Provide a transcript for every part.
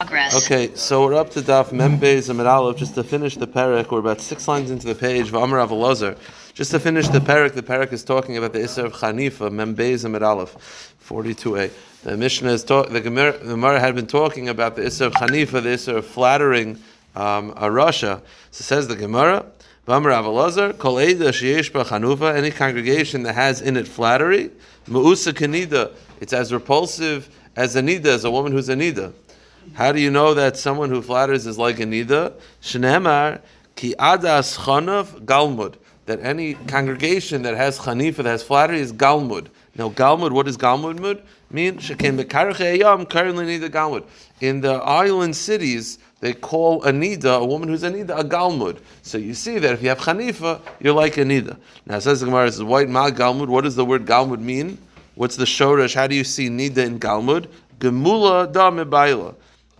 Okay, so we're up to Daf Membez Amid Aleph. Just to finish the parak, we're about six lines into the page. V'Amar Avalazar. Just to finish the parak, the parak is talking about the Isser of Chanifa, Membez Amid Aleph, 42a. The Mishnah is talk, the Gemara, had been talking about the Isser of Chanifa, the Isser of flattering um, a Rasha. So says the Gemara. V'Amar Avalazar, Kol Eida Sheyesh Chanufa, any congregation that has in it flattery, Ma'usa Kanida, it's as repulsive as a Nida, as a woman who's a Nida. How do you know that someone who flatters is like a nida? Shneemar ki adas chanav galmud. That any congregation that has chanifa that has flattery is galmud. Now galmud, what does galmud mud mean? Shekem bekarach currently nida galmud. In the island cities, they call a nida, a woman who's a nida, a galmud. So you see that if you have chanifa, you're like a nida. Now says the Gemara, is white ma galmud. What does the word galmud mean? What's the Shorash? How do you see nida in galmud? Gemula da mebaila.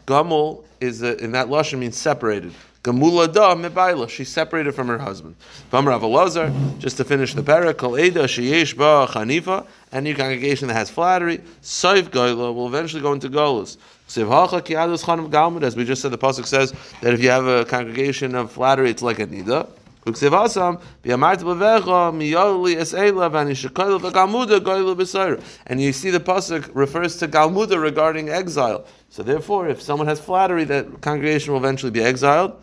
Gamul is a, in that lashon means separated. Gamula da mebaila. She's separated from her husband. Vamar Avalazar. Just to finish the parak, kol eda sheyesh ba chanifa. Any congregation that has flattery, saif goyla will eventually go into golas. As we just said, the pasuk says that if you have a congregation of flattery, it's like a nida. And you see the pasuk refers to galmuda regarding exile. So therefore, if someone has flattery, that congregation will eventually be exiled.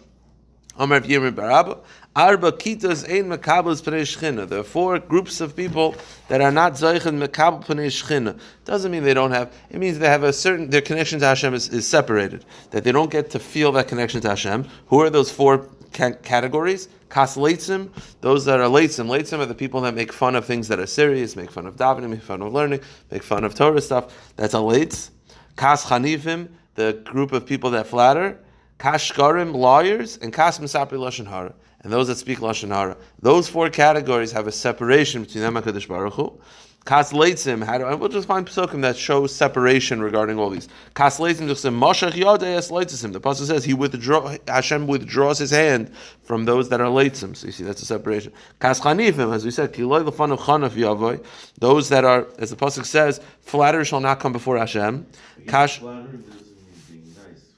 Arba kitas ein mekabels pnei There are four groups of people that are not zeichen mekabel pnei Doesn't mean they don't have. It means they have a certain. Their connection to Hashem is, is separated. That they don't get to feel that connection to Hashem. Who are those four ca- categories? Kas leitzim, those that are leitzim. Leitzim are the people that make fun of things that are serious, make fun of davening, make fun of learning, make fun of Torah stuff. That's a leitz. Kas chanivim, the group of people that flatter. Kashkarim, lawyers, and Kas Misapi Lashon Hara, and those that speak Lashon Hara. Those four categories have a separation between them and Kadosh Baruch Hu. Kas Leitzim, how do, we'll just find psukim that show separation regarding all these. Kas Leitzim just Moshach Yodayas Leitzim. The pasuk says he withdraw Hashem withdraws his hand from those that are Leitzim. So you see that's a separation. Kas Chanifim, as we said, Kiloi Lefanu Chanaf Yavoy. Those that are, as the pasuk says, flatterers shall not come before Hashem. Kash.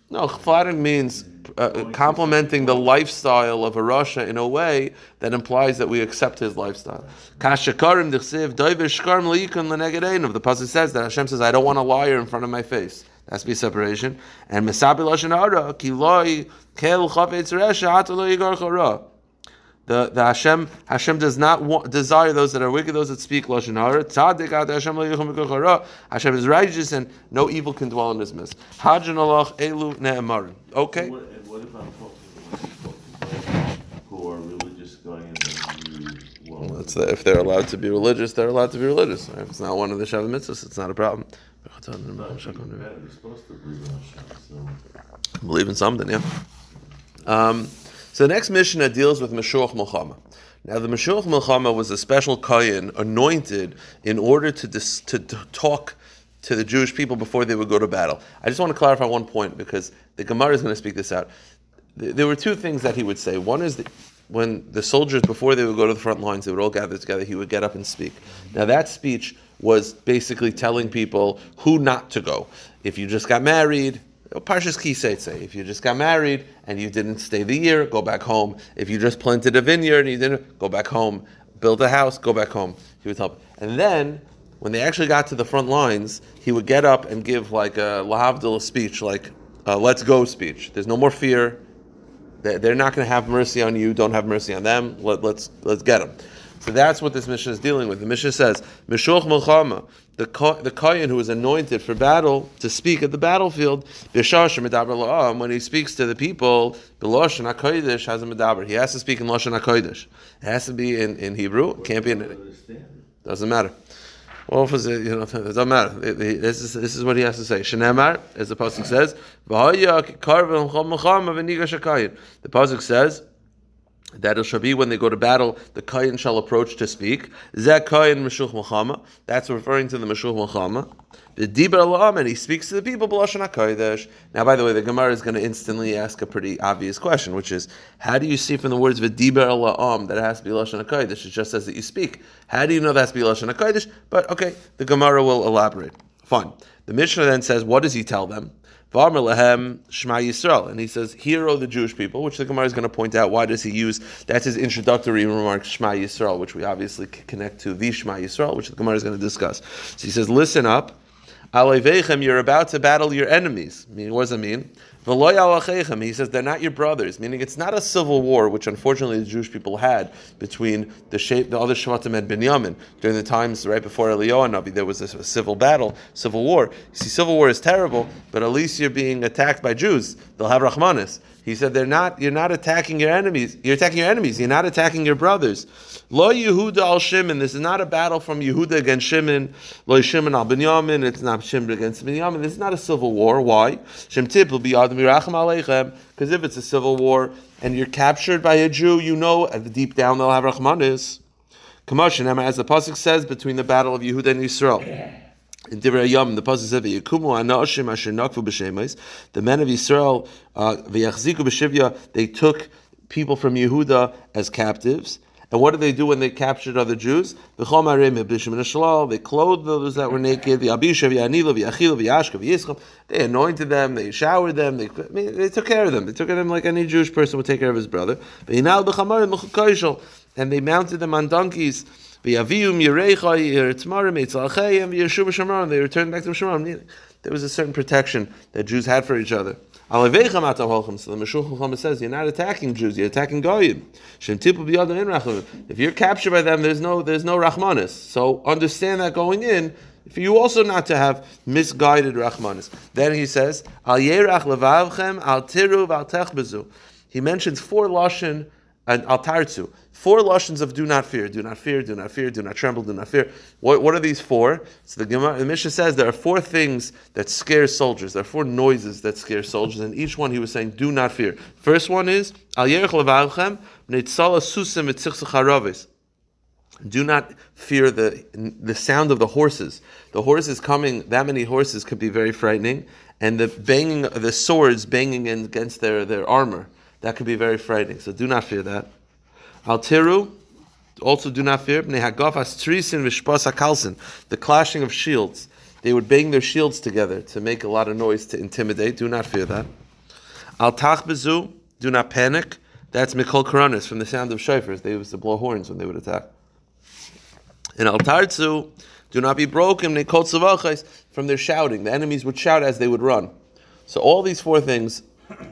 No, flattering means uh, complimenting the lifestyle of a Rasha in a way that implies that we accept his lifestyle. Kashakarim dichsiv doivish shkarm leikun The pasuk says that Hashem says, "I don't want a liar in front of my face." That's be separation. And mesabi lashon hara ki loy kel chavetz resha atalo yigar chara. The, the Hashem Hashem does not want, desire those that are wicked, those that speak lashon hara. Hashem is righteous, and no evil can dwell in his midst. Hajan alach elu ne'emarim. Okay. What, and what about who are religious going into well, That's the, if they're allowed to be religious, they're allowed to be religious. If it's not one of the Shabbat mitzvahs, it's not a problem. you're supposed believe in Believe in something, yeah. Um, so the next Mishnah deals with Meshuach Milchama. Now the Meshuach Milchama was a special kohen anointed in order to, dis, to, to talk to the Jewish people before they would go to battle. I just want to clarify one point because the Gemara is going to speak this out. There were two things that he would say. One is that when the soldiers, before they would go to the front lines, they would all gather together, he would get up and speak. Now that speech was basically telling people who not to go. If you just got married, Parshas Kiseitse. If you just got married and you didn't stay the year, go back home. If you just planted a vineyard and you didn't, go back home. Build a house, go back home. He would help. And then, when they actually got to the front lines, he would get up and give like a lahavdil speech, like a let's go speech. There's no more fear. They're not going to have mercy on you. Don't have mercy on them. Let, let's let's get them. So that's what this Mishnah is dealing with. The Mishnah says, Mishoch Melchama, the the kohen who is anointed for battle to speak at the battlefield, when he speaks to the people, has a. He has to speak in Loshan HaKodesh. It has to be in, in Hebrew. It can't be in. Doesn't matter. Well, it, you know, it doesn't matter. This is, this is what he has to say. Shenemar, as the pasuk says, the pasuk says that it shall be when they go to battle, the Kayan shall approach to speak. That's referring to the Meshuch Milchama. The Dibar Alam, and he speaks to the people, B'Lashon. Now, by the way, the Gemara is going to instantly ask a pretty obvious question, which is, how do you see from the words V'Dibar Alam that it has to be Lashon HaKodesh? It just says that you speak. How do you know that has to be Lashon HaKodesh? But, okay, the Gemara will elaborate. Fine. The Mishnah then says, what does he tell them? V'amr Shema Yisrael, and he says, "Hear, O the Jewish people," which the Gemara is going to point out. Why does he use? That's his introductory remark, Shema Yisrael, which we obviously connect to the Shema Yisrael, which the Gemara is going to discuss. So he says, "Listen up, Aleivechem, you're about to battle your enemies." Meaning, what does it mean? He says they're not your brothers, meaning it's not a civil war, which unfortunately the Jewish people had between the shape, the other Shvatim and Binyamin during the times right before Eliyahu Navi. There was a civil battle, civil war. You see, civil war is terrible, but at least you're being attacked by Jews. They'll have Rahmanis. He said they're not. You're not attacking your enemies. You're attacking your enemies. You're not attacking your brothers. Lo Yehuda al Shimon. This is not a battle from Yehuda against Shimon. Lo Shimon al Binyamin. It's not Shimon against Binyamin. This is not a civil war. Why? Shem Tip will be Aleichem. Because if it's a civil war and you're captured by a Jew, you know at the deep down they'll have Rahmanis. Kamashin, as the pasuk says, between the battle of Yehuda and Israel. In Divrei Yom, the pasuk says, "Yikumu anoshim asher nakvu b'shemais." The men of Yisrael, uh, b'shivya, they took people from Yehuda as captives. And what did they do when they captured other Jews? They clothed those that were naked. They anointed them. They showered them. They, I mean, they took care of them. They took care of them like any Jewish person would take care of his brother. And they mounted them on donkeys. They returned back to Shamarim. There was a certain protection that Jews had for each other. So the Meshulchan says you're not attacking Jews, you're attacking goyim. If you're captured by them, there's no there's no rachmanis. So understand that going in. For you also not to have misguided rachmanis. Then he says al yerach levavchem al. He mentions four lashon and al tarzu. Four lashons of do not fear, do not fear, do not fear, do not tremble, do not fear. What, what are these four? So the Gemara, the Mishnah says there are four things that scare soldiers. There are four noises that scare soldiers, and each one he was saying, do not fear. First one is al yerech levavchem susim. Do not fear the the sound of the horses. The horses coming, that many horses could be very frightening, and the banging, the swords banging against their, their armor, that could be very frightening. So do not fear that. Altiru, also do not fear. The clashing of shields. They would bang their shields together to make a lot of noise to intimidate. Do not fear that. Al do not panic. That's mikol koronis from the sound of shofars. They used to blow horns when they would attack. And al tarzu, do not be broken. Tzavachais from their shouting. The enemies would shout as they would run. So all these four things,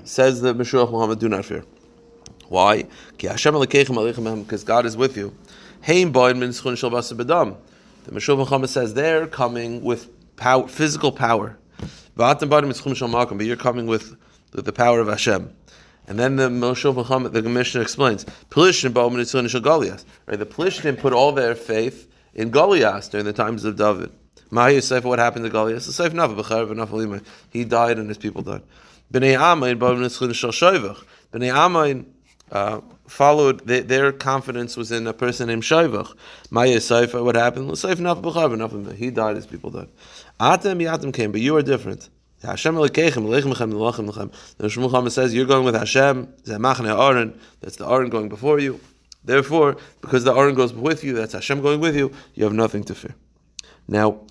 says the Meshulach Milchama, do not fear. Why? Because God is with you. The Meshul Milchama says they're coming with power, physical power. But you're coming with, with the power of Hashem. And then the Moshe Milchama, the Mishnah explains, right? The Pelishtim put all their faith in Goliath during the times of David. Maya Seifa, what happened to Goliath? He died and his people died. Bnei Amain, Bnei Amain, uh, followed they, their confidence was in a person named Shaivach. Maya Saifa, what happened? Saif Naf He died, his people died. Atem Yatem came, but you are different. Hashem Elokeichem, Elechem Lechem, Elechem Lechem. The Shmuel says you're going with Hashem, Zemachne Aaron, that's the Aaron going before you. Therefore, because the Aaron goes with you, that's Hashem going with you, you have nothing to fear. Now,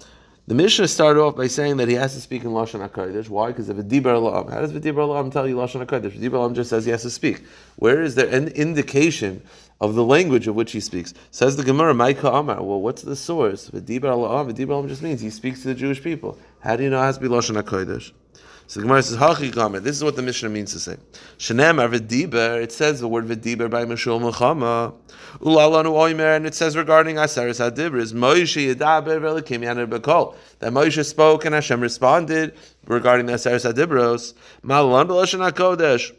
the Mishnah started off by saying that he has to speak in Lashon HaKodesh. Why? Because of V'dibar La'am. How does V'dibar La'am tell you Lashon HaKodesh? V'dibar La'am just says he has to speak. Where is there an indication of the language of which he speaks? Says the Gemara, Maika Amar. Well, what's the source? V'dibar La'am. V'dibar La'am just means he speaks to the Jewish people. How do you know it has to be Lashon HaKodesh? So the Gemara says, Hachi Gamer. This is what the Mishnah means to say. Shenem V'dibar. It says the word V'dibar by Meshul Mechama. Ulalanu Oimer. And it says regarding Aseres Hadibris, Moshe Yedaber Velikim Yaner Bekol. That Moshe spoke and Hashem responded regarding the Aseres Hadibros. Malan B'Lashon HaKodesh.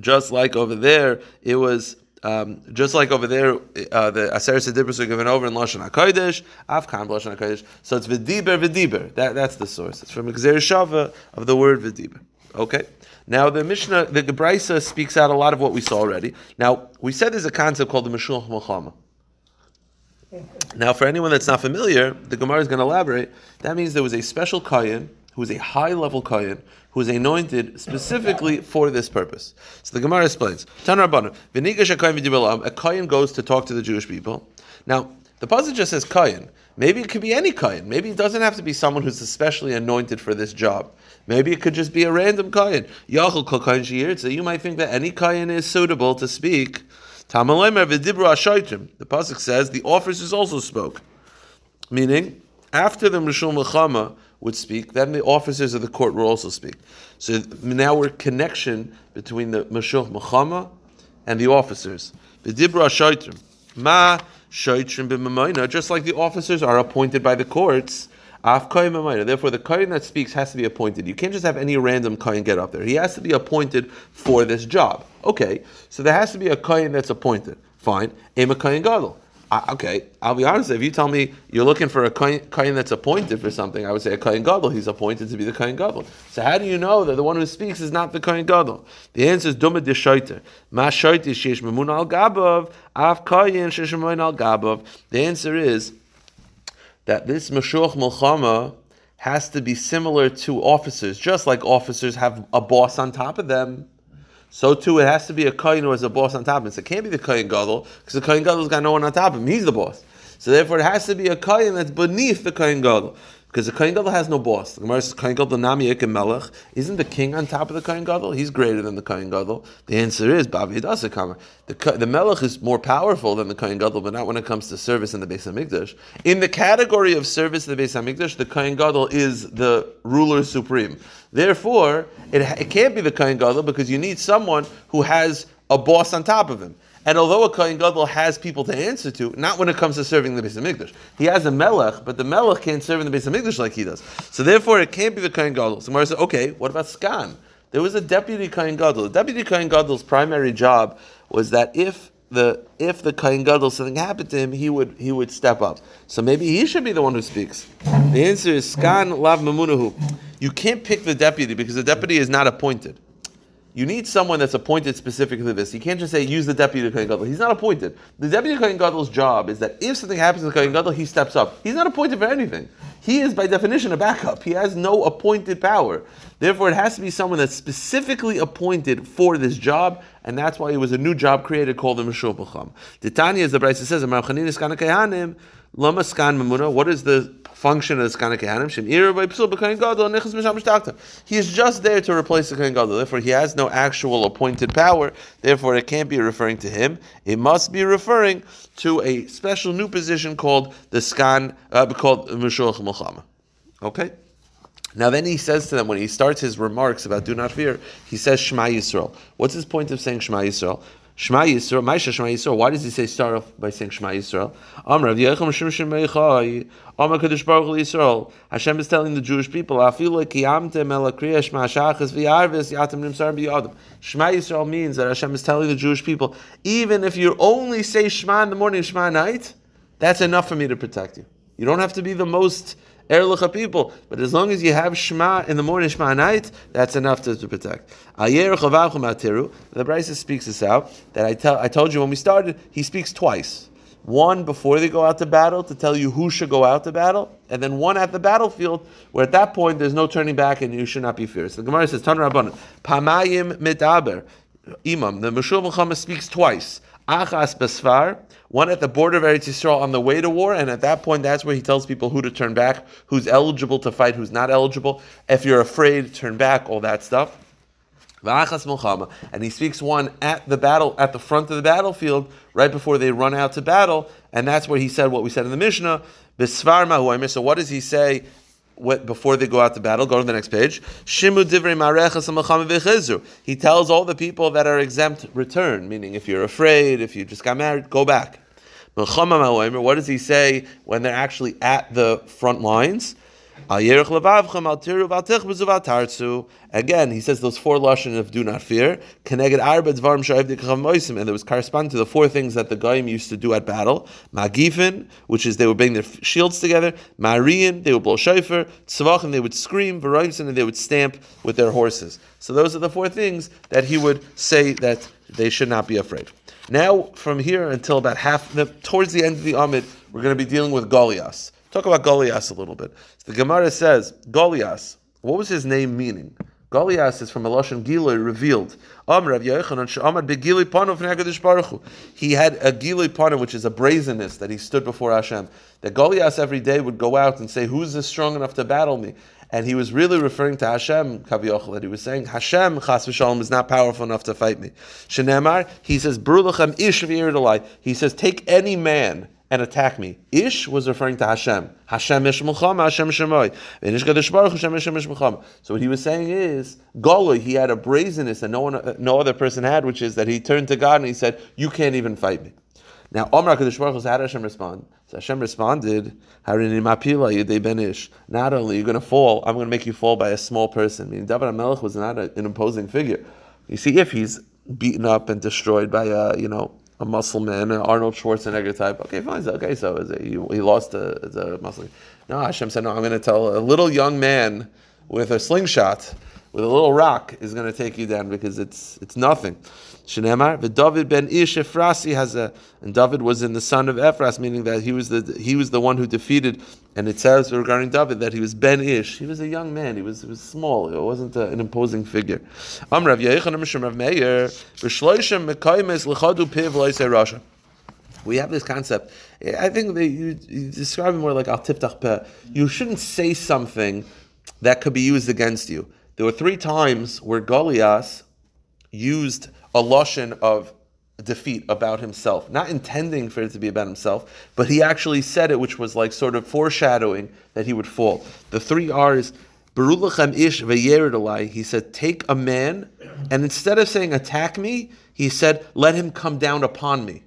Just like over there, it was um, just like over there, uh, the Aseret Sedibros are given over in Lashon HaKodesh, Afkan Lashon HaKodesh. So it's V'diber, V'diber. That, that's the source. It's from Gzer Shava of the word V'diber. Okay? Now the Mishnah, the Gebraisa speaks out a lot of what we saw already. Now, we said there's a concept called the Meshulach Melchama. Now, for anyone that's not familiar, the Gemara is going to elaborate. That means there was a special Kayan who is a high level kohen, who is anointed specifically for this purpose. So the Gemara explains a Kayan goes to talk to the Jewish people. Now, the passage just says kohen. Maybe it could be any Kayan. Maybe it doesn't have to be someone who's especially anointed for this job. Maybe it could just be a random kohen. Yachol kol kayan So You might think that any kohen is suitable to speak. The pasuk says the officers also spoke, meaning after the Mishul Mechama would speak, then the officers of the court would also speak. So now we're connection between the Mishul Mechama and the officers. V'dibru ashaytim. Ma shaytrim b'mamayna. Just like the officers are appointed by the courts. Therefore, the kohen that speaks has to be appointed. You can't just have any random kohen get up there. He has to be appointed for this job. Okay, so there has to be a kohen that's appointed. Fine. Aim a kohen gadol. Okay, I'll be honest. If you tell me you're looking for a kohen that's appointed for something, I would say a kohen gadol. He's appointed to be the kohen gadol. So how do you know that the one who speaks is not the kohen gadol? The answer is dumad deshoiter. Ma shoiter sheish memun al gabav av kohen sheish al gabav. The answer is that this Meshuach Mulchama has to be similar to officers, just like officers have a boss on top of them. So too, it has to be a kohen who has a boss on top of him. So it can't be the kohen gadol because the kohen gadol's got no one on top of him. He's the boss. So therefore, it has to be a kohen that's beneath the kohen gadol. Because the Kohen Gadol has no boss. The Gemara says Kohen Gadol Nami Melech. Isn't the king on top of the Kohen Gadol? He's greater than the Kohen Gadol. The answer is Bavi Hidasakama. The the Melech is more powerful than the Kohen Gadol, but not when it comes to service in the Beis Hamikdash. In the category of service in the Beis Hamikdash, the Kohen Gadol is the ruler supreme. Therefore, it, it can't be the Kohen Gadol because you need someone who has a boss on top of him. And although a Kohen Gadol has people to answer to, not when it comes to serving the Beis Hamikdash, he has a Melech, but the Melech can't serve in the Beis Hamikdash like he does. So therefore, it can't be the Kohen Gadol. So Mara said, okay, what about Skan? There was a deputy Kohen Gadol. The deputy Kohen Gadol's primary job was that if the if the Kohen Gadol something happened to him, he would he would step up. So maybe he should be the one who speaks. The answer is Skan Lav Mamunahu. You can't pick the deputy because the deputy is not appointed. You need someone that's appointed specifically to this. You can't just say use the deputy Kohen Gadol. He's not appointed. The deputy Kohen Gadol's job is that if something happens to Kohen Gadol, he steps up. He's not appointed for anything. He is by definition a backup. He has no appointed power. Therefore, it has to be someone that's specifically appointed for this job, and that's why it was a new job created called the Mishul B'cham. The Tanya, as the Brisa says, what is the function Nechas Misham Shtakta. He is just there to replace the Kohen Gadol. Therefore, he has no actual appointed power. Therefore, it can't be referring to him. It must be referring to a special new position called the Skan, uh, called Mishulach Mulchama. Okay. Now then he says to them when he starts his remarks about do not fear, he says Shema Yisrael. What's his point of saying Shema Yisrael? Shema Yisrael, Maisha Shema Yisrael. Why does he say start off by saying Shema Yisrael? Amr Yecham Shem Shem Amr Kadosh Baruch Yisrael. Hashem is telling the Jewish people, Afilu Kiyamtem El Kriya Shema Shachas V'Yarvis Yatem Nimsar B'Yadam. Shema Yisrael means that Hashem is telling the Jewish people, even if you only say Shema in the morning, Shema at night, that's enough for me to protect you. You don't have to be the most Erlicha people. But as long as you have Shema in the morning, Shema night, that's enough to, to protect. The Brisa speaks this out that I tell I told you when we started, he speaks twice. One before they go out to battle to tell you who should go out to battle, and then one at the battlefield where at that point there's no turning back and you should not be fierce. The Gemara says, Tan Rabbanan, Pamayim mitaber. Imam, the Meshul Milchama speaks twice. Achas Besfar, one at the border of Eretz Yisrael on the way to war, and at that point, that's where he tells people who to turn back, who's eligible to fight, who's not eligible. If you're afraid, turn back, all that stuff. And he speaks one at the battle, at the front of the battlefield, right before they run out to battle, and that's where he said what we said in the Mishnah. So what does he say before they go out to battle. Go to the next page. Shimu divrei He tells all the people that are exempt return, meaning if you're afraid, if you just got married, go back. What does he say when they're actually at the front lines? Again, he says those four lashon of do not fear. And there was corresponding to the four things that the goyim used to do at battle. Magifin, which is they would bring their shields together. Marian, they would blow shofar. Tzvachim, they would scream. Varoimsin, and they would stamp with their horses. So those are the four things that he would say that they should not be afraid. Now, from here until about half, towards the end of the Amid, we're going to be dealing with Goliath. Talk about Goliath a little bit. The Gemara says, Goliath, what was his name meaning? Goliath is from Eloshan Giloi, revealed. He had a Giloi Panim, which is a brazenness that he stood before Hashem. That Goliath every day would go out and say, Who's this strong enough to battle me? and he was really referring to Hashem, Kaviochel, that he was saying, Hashem, Chas v'shalom, is not powerful enough to fight me. Shenemar, he says, Brulachem ish. He says, take any man and attack me. Ish was referring to Hashem. Hashem ish mulchama, Hashem. V'inish kadosh baruch Hashem ish ish. So what he was saying is, Goloi, he had a brazenness that no one, no other person had, which is that he turned to God and he said, you can't even fight me. Now, Omar Kadosh Baruch Hu, how did Hashem respond? So Hashem responded. Not only you're going to fall, I'm going to make you fall by a small person. I mean, David HaMelech was not a, an imposing figure. You see, if he's beaten up and destroyed by a, you know, a muscle man, an Arnold Schwarzenegger type, okay, fine, so, okay, so it, he, he lost a muscle. No, Hashem said, no, I'm going to tell a little young man with a slingshot, with a little rock, is going to take you down because it's it's nothing. Shenemar, the David ben Ish Ephrasi has a, and David was in the son of Ephras, meaning that he was the he was the one who defeated. And it says regarding David that he was ben Ish. He was a young man. He was he was small. It wasn't a, an imposing figure. Amrav Rav. We have this concept. I think that you, you describe it more like al tiftach. You shouldn't say something that could be used against you. There were three times where Goliath used a lashon of defeat about himself, not intending for it to be about himself, but he actually said it, which was like sort of foreshadowing that he would fall. The three R's. Berulachem ish. He said, "Take a man," and instead of saying "attack me," he said, "Let him come down upon me."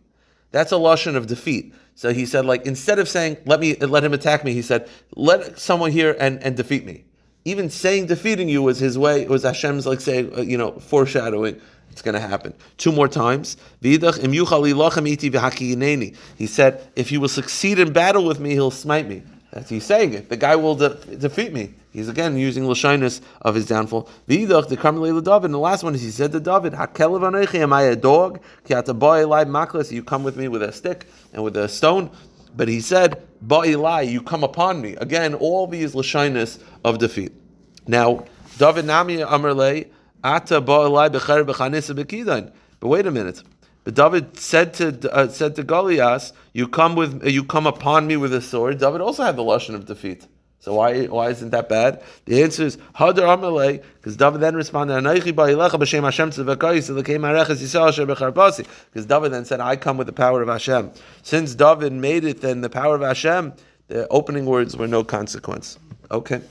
That's a lashon of defeat. So he said, like instead of saying "Let me let him attack me," he said, "Let someone here and, and defeat me." Even saying defeating you was his way. It was Hashem's like say, uh, you know, foreshadowing it's going to happen. Two more times. He said, if he will succeed in battle with me, he'll smite me. That's he's saying it. The guy will de- defeat me. He's again using Lashinus of his downfall. The the last one is he said to David, am I a dog? You come with me with a stick and with a stone. But he said, Ba'ilai, you come upon me. Again, all these Lashinus of defeat. Now, David Nami Amarlei, Ata ba'alai b'cher b'chanisa b'kidain. But wait a minute. But David said to uh, said to Goliath, "You come with you come upon me with a sword." David also had the lashon of defeat. So why why isn't that bad? The answer is Hadar Amalei, because David then responded, Anaychi ba'ilecha b'shem Hashem tzivakoi, so the came areches Yisrael asher b'charpasi. Because David then said, I come with the power of Hashem. Since David made it then the power of Hashem, the opening words were no consequence. Okay.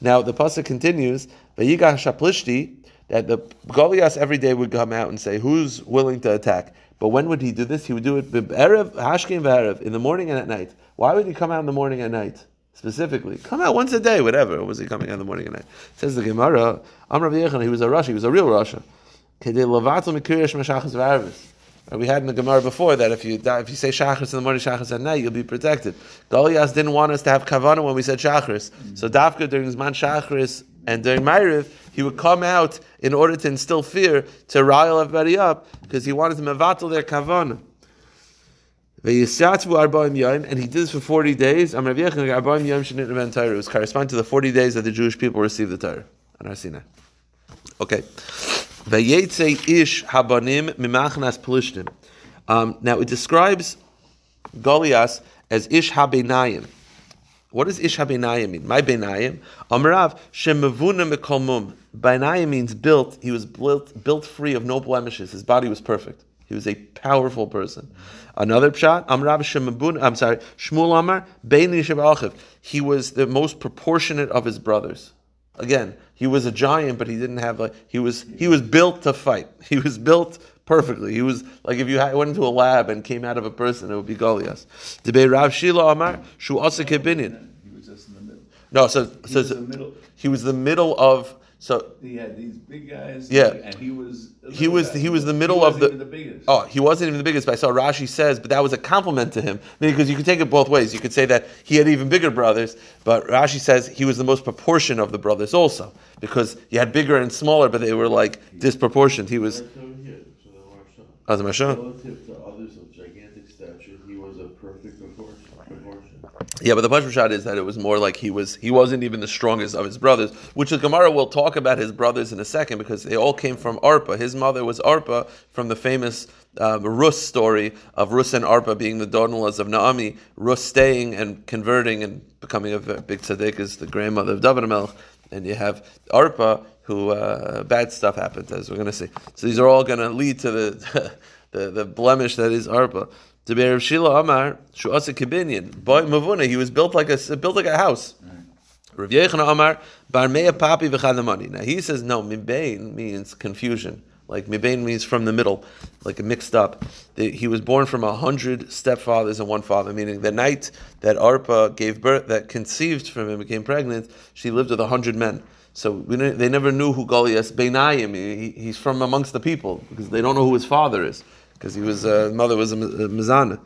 Now the pasuk continues, Shaplishti, that the Goliath every day would come out and say, "Who's willing to attack?" But when would he do this? He would do it hashkim v'erev in the morning and at night. Why would he come out in the morning and night specifically? Come out once a day, whatever. Was he coming out in the morning and night? Says the Gemara, Amrav Yechon, he was a Rasha, he was a real Rasha. We had in the Gemara before that if you if you say shachris in the morning, shachris at night, you'll be protected. Goliath didn't want us to have kavana when we said shachris. So dafka during his man shachris and during Ma'ariv, he would come out in order to instill fear to rile everybody up because he wanted to mevatel their kavana. And he did this for 40 days. It was corresponding to the 40 days that the Jewish people received the Torah Har Sinai. Okay. Ish habanim mimachnas um, Now it describes Goliath as ish habenayim. What does Ish HaBeinayim mean? My Beinayim. Amarav, Shemavuna Mekolmum. Beinayim means built. He was built, built free of no blemishes. His body was perfect. He was a powerful person. Another pshat, Amrav Shemabun, I'm sorry, Shmuel Amar, Beini Achiv. He was the most proportionate of his brothers. Again, he was a giant, but he didn't have like he was he was built to fight. He was built perfectly. He was like if you went into a lab and came out of a person, it would be Goliath. Debei Rav Shila Amar Shu Asa Kebinin. He was just in the middle. No, so He so, was so middle. he was the middle of so He had these big guys. Yeah. and he was he was guy. he was the middle of wasn't the, even the biggest. oh he wasn't even the biggest but I saw Rashi says but that was a compliment to him because you could take it both ways you could say that he had even bigger brothers but Rashi says he was the most proportion of the brothers also because you had bigger and smaller but they were like disproportioned he was Right over here, so the Maharsha. Azmasha Relative to others of gigantic stature, he was a perfect proportion. proportion. Yeah, but the Pashma shot is that it was more like he was he wasn't even the strongest of his brothers, which the Gemara will talk about his brothers in a second because they all came from Arpa. His mother was Arpa from the famous um, Rus story of Rus and Arpa being the daughter-in-laws of Naomi. Rus staying and converting and becoming a big tzaddik is the grandmother of David Melch, and you have Arpa who uh, bad stuff happened as we're going to see. So these are all going to lead to the, the the blemish that is Arpa. To be Rav Shila Amar, Shuasa Kibinyan, boy Mavuna, he was built like a built like a house. Rav Yechon Amar, Bar Mea Papi V'Chadamani. Now he says no, Mibain means confusion. Like Mibain means from the middle, like a mixed up. The- He was born from a hundred stepfathers and one father, meaning the night that Arpa gave birth, that conceived from him, became pregnant, she lived with a hundred men. So we they never knew who Goliath Benayim. He, he's from amongst the people because they don't know who his father is because he was uh, mother was a Mi- Mizana.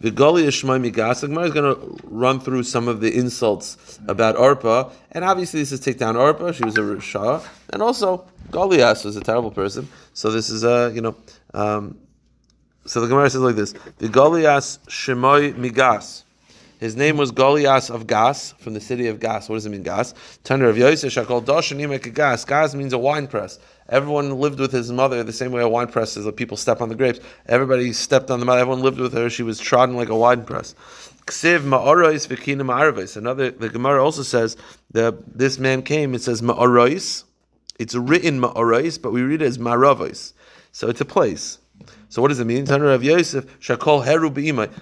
The Shmai Migas. The Gemara is going to run through some of the insults about Arpa, and obviously this is take down Arpa. She was a Risha, and also Goliath was a terrible person. So this is a you know. Um, so the Gemara says like this: the Goliath Shemoi Migas. His name was Goliath of Gas, from the city of Gas. What does it mean, Gas? Tanner of Yosef Shakol Doshan Yimek Gas. Gas means a wine press. Everyone lived with his mother the same way a wine press is. Like people step on the grapes. Everybody stepped on the mother. Everyone lived with her. She was trodden like a wine press. Another, the Gemara also says that this man came. It says Ma'arois. It's written Ma'arois, but we read it as Ma'aravos. So it's a place. So what does it mean? Tanur of Yosef, Shakol Heru.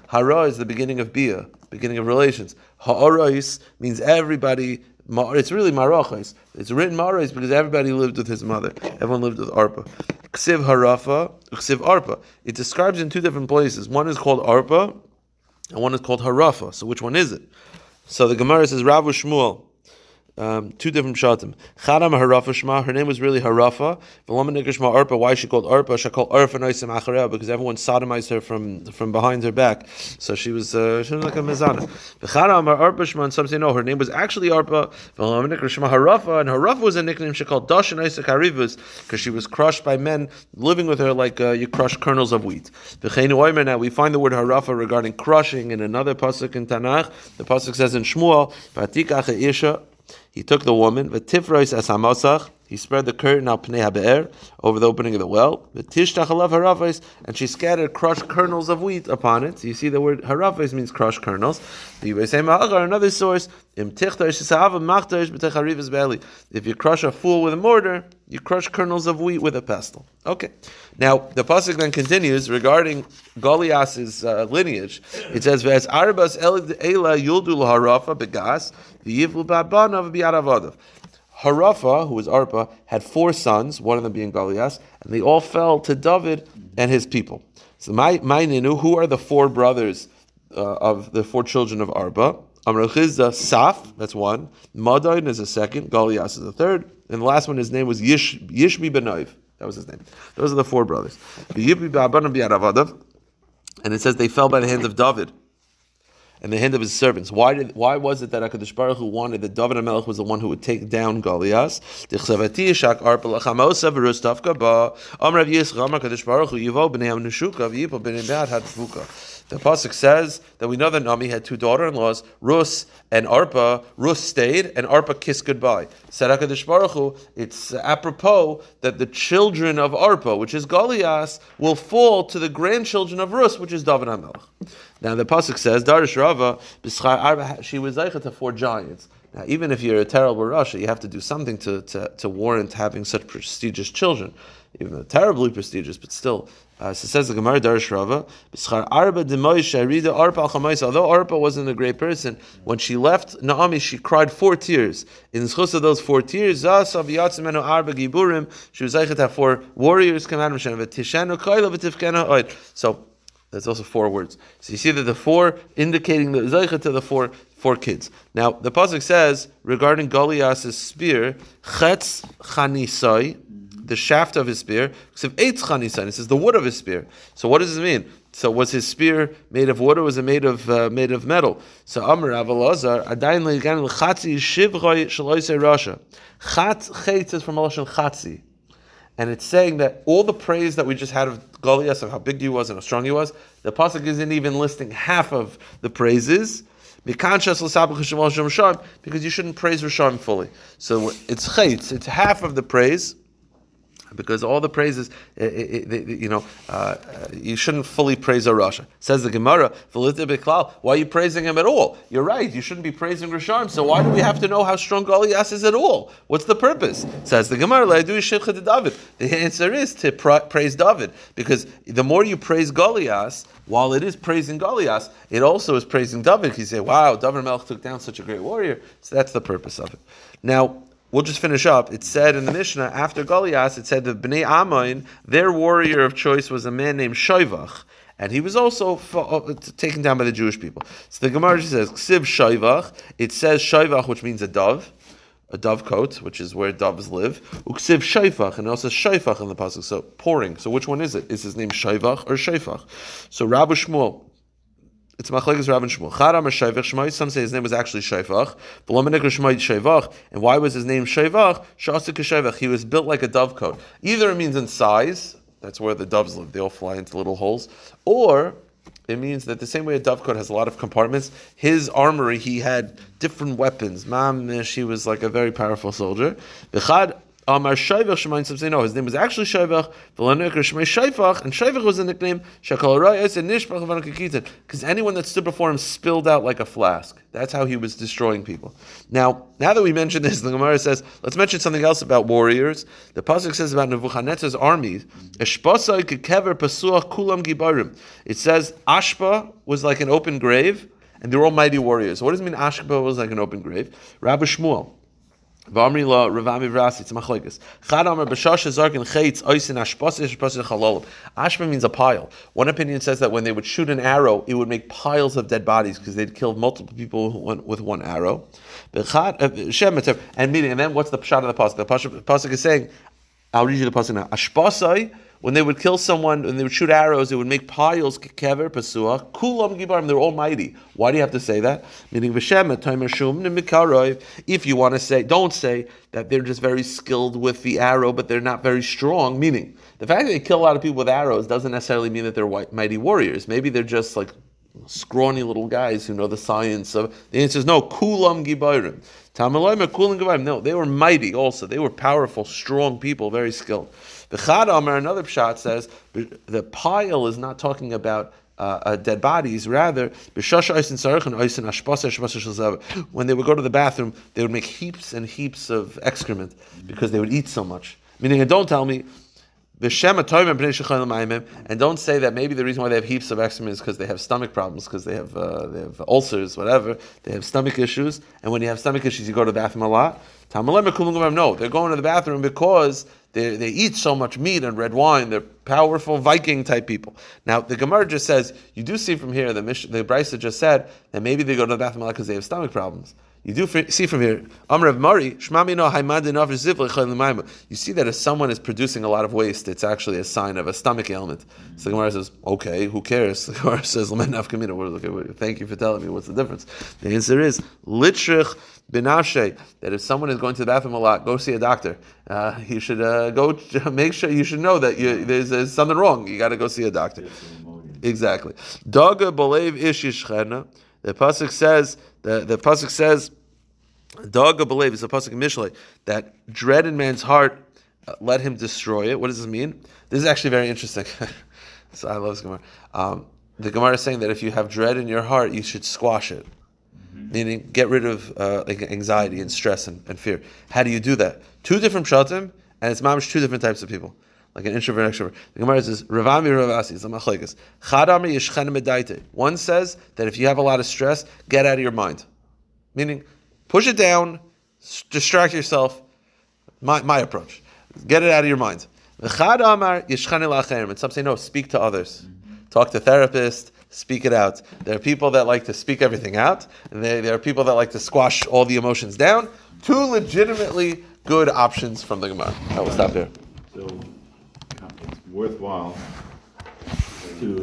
Hara is the beginning of Bia, beginning of relations. Ha'arais means everybody, it's really Marachais. It's written Marais because everybody lived with his mother. Everyone lived with Arpa. Ksiv Harafa, Ksiv Arpa. It describes in two different places. One is called Arpa, and one is called Harafa. So which one is it? So the Gemara says Ravu Shmuel. Um, two different shatim. Chadam Harafa Shma. Her name was really Harafa. Shma Arpa. Why is she called Arpa? She called Arfa Noisim Achareh because everyone sodomized her from from behind her back. So she was uh, she was like a mezana. Chadam Arpa Shma. And some say no, her name was actually Arpa. Shma Harafa. And Harafa was a nickname she called Dash Isaac Harivus because she was crushed by men living with her like uh, you crush kernels of wheat. Now we find the word Harafa regarding crushing in another pasuk in Tanakh. The pasuk says in Shmuel, "Vatikach Isha." He took the woman, v'tifrois as hamasach. He spread the curtain al pnei habe'er over the opening of the well. V'tishtach alav haravais, and she scattered crushed kernels of wheat upon it. So you see the word haravais means crushed kernels. The Yisrael another source, im. If you crush a fool with a mortar, you crush kernels of wheat with a pestle. Okay. Now the pasuk then continues regarding Goliath's uh, lineage. It says, "V'es arbas ela yuldu harafa begas v'yivlu ba'banav bi'aravodav." Harafa, who was Arpa, had four sons, one of them being Goliath, and they all fell to David and his people. So my my ninu, who are the four brothers uh, of the four children of Arba? Amr Saf, that's one. Madain is a second. Goliath is the third. And the last one, his name was Yish, Yishmi Benoiv. That was his name. Those are the four brothers. Bi'aravadav. And it says they fell by the hands of David and the hand of his servants. Why did? Why was it that Hakadosh Baruch Hu wanted that David Melech was the one who would take down Goliath? Baruch Hu The pasuk says that we know that Naomi had two daughter-in-laws, Rus and Arpa. Rus stayed, and Arpa kissed goodbye. It's apropos that the children of Arpa, which is Goliath, will fall to the grandchildren of Rus, which is David HaMelech. Now the pasuk says, Darish Rava, she was zeicha to four giants. Now, even if you're a terrible Rasha, you have to do something to, to, to warrant having such prestigious children. Even though terribly prestigious, but still. Uh, so says the Gemara Darish Rava, b'schar arba demoy sharida arpa al chamais. Although Arpa wasn't a great person, when she left Naomi, she cried four tears. In the of those four tears, zasav yatzimenu arba giburim, she was zeicha to four warriors come out of Hashem, v'tishanu koila v'tifkenu oid. So, that's also four words. So you see that the four indicating the zeicha to the four four kids. Now the pasuk says regarding Goliath's spear, chetz chanisai, the shaft of his spear. It says the wood of his spear. So what does it mean? So was his spear made of wood or was it made of uh, made of metal? So Amr Avalazar adayin legan l'chatzi shivchoy shaloisei rasha. Chatz chetz is from Lashon chatzi. And it's saying that all the praise that we just had of Goliath, of how big he was and how strong he was, the pasuk isn't even listing half of the praises, because you shouldn't praise Rishon fully. So it's chaytz, it's half of the praise because all the praises, you know, uh, you shouldn't fully praise a Rasha. Says the Gemara, why are you praising him at all? You're right, you shouldn't be praising Rishon, so why do we have to know how strong Goliath is at all? What's the purpose? Says the Gemara, David. The answer is to pra- praise David, because the more you praise Goliath, while it is praising Goliath, it also is praising David. You say, wow, David Melch took down such a great warrior. So that's the purpose of it. Now, We'll just finish up. It said in the Mishnah after Goliath, it said the Bnei Amoin, their warrior of choice was a man named Shoivach, and he was also uh, taken down by the Jewish people. So the Gemara says Ksiv Shoivach. It says Shoivach, which means a dove, a dove dovecote, which is where doves live. Uksiv Shoifach, and also Shoifach in the pasuk. So pouring. So which one is it? Is his name Shoivach or Shoifach? So Rabbi Shmuel it's Machlekes Rav and Shmuel. Chadam or Shevach Shmai. Some say his name was actually Shevach. V'lomenik Shmai Shevach. And why was his name Shevach? Shasik Shevach. He was built like a dovecote. Either it means in size. That's where the doves live. They all fly into little holes. Or it means that the same way a dovecote has a lot of compartments, his armory, he had different weapons. Mamish, he was like a very powerful soldier. V'chad Amar Shaivach say no, his name was actually Shaivach, V'lanekar Shmei Shaivach, and Shaivach was a nickname, Shakal Rayas and Nishbach because anyone that stood before him spilled out like a flask. That's how he was destroying people. Now, now that we mentioned this, the Gemara says, let's mention something else about warriors. The Pasuk says about Nebuchadnezzar's armies, Eshpasai kekever pasuach kulam gibarim. It says Ashpa was like an open grave, and they were all mighty warriors. What does it mean Ashpa was like an open grave? Rabbi Shmuel. V'amri la Ravami Vrasi, it's machlekes. Chad Amar b'shash zarkin chayitz oisin ashpasis ashpasis chalolim. Ashpa means a pile. One opinion says that when they would shoot an arrow, it would make piles of dead bodies because they'd killed multiple people with one arrow. Uh, and meaning, and then what's the pshat of the pasuk? The pasuk is saying, I'll read you the pasuk now. Ashpasai when they would kill someone, when they would shoot arrows, they would make piles, kever, pasua, kulam gibarim, they're almighty. Why do you have to say that? Meaning, if you want to say, don't say that they're just very skilled with the arrow, but they're not very strong. Meaning, the fact that they kill a lot of people with arrows doesn't necessarily mean that they're mighty warriors. Maybe they're just like scrawny little guys who know the science of. The answer is no. Kulam gibayrim. Tamalayim kulam gibayrim. No, they were mighty. Also, they were powerful, strong people, very skilled. The Chad Amar, another pshat says the pile is not talking about uh, uh, dead bodies. Rather, when they would go to the bathroom, they would make heaps and heaps of excrement because they would eat so much. Meaning, don't tell me. And don't say that maybe the reason why they have heaps of excrement is because they have stomach problems, because they have uh, they have ulcers, whatever. They have stomach issues, and when you have stomach issues, you go to the bathroom a lot. No, they're going to the bathroom because they, they eat so much meat and red wine. They're powerful Viking type people. Now, the Gemara just says, you do see from here, the, Mish, the Brisa just said that maybe they go to the bathroom because they have stomach problems. You do see from here, Amrav Mari, you see that if someone is producing a lot of waste, it's actually a sign of a stomach ailment. So the Gemara says, okay, who cares? The Gemara says, thank you for telling me what's the difference. The answer is, litrich binashe, that if someone is going to the bathroom a lot, go see a doctor. Uh, you should uh, go make sure, you should know that you, there's, there's, something wrong. You got to go see a doctor. Exactly. Daga ish The pasuk says the the pasuk says Dog believe is a pasuk in Mishlei that dread in man's heart uh, let him destroy it. What does this mean? This is actually very interesting. so I love this Gemara. Um, the Gemara is saying that if you have dread in your heart, you should squash it, mm-hmm. meaning get rid of uh, anxiety and stress and, and, fear. How do you do that? Two different shatim, and it's mamish two different types of people, like an introvert extrovert. The Gemara says Ravami Ravasi is a yishchen One says that if you have a lot of stress, get out of your mind, meaning Push it down, distract yourself. My, my approach. Get it out of your mind. And some say, no, speak to others. Talk to therapists, speak it out. There are people that like to speak everything out, and there, there are people that like to squash all the emotions down. Two legitimately good options from the Gemara. I will stop here. So it's worthwhile to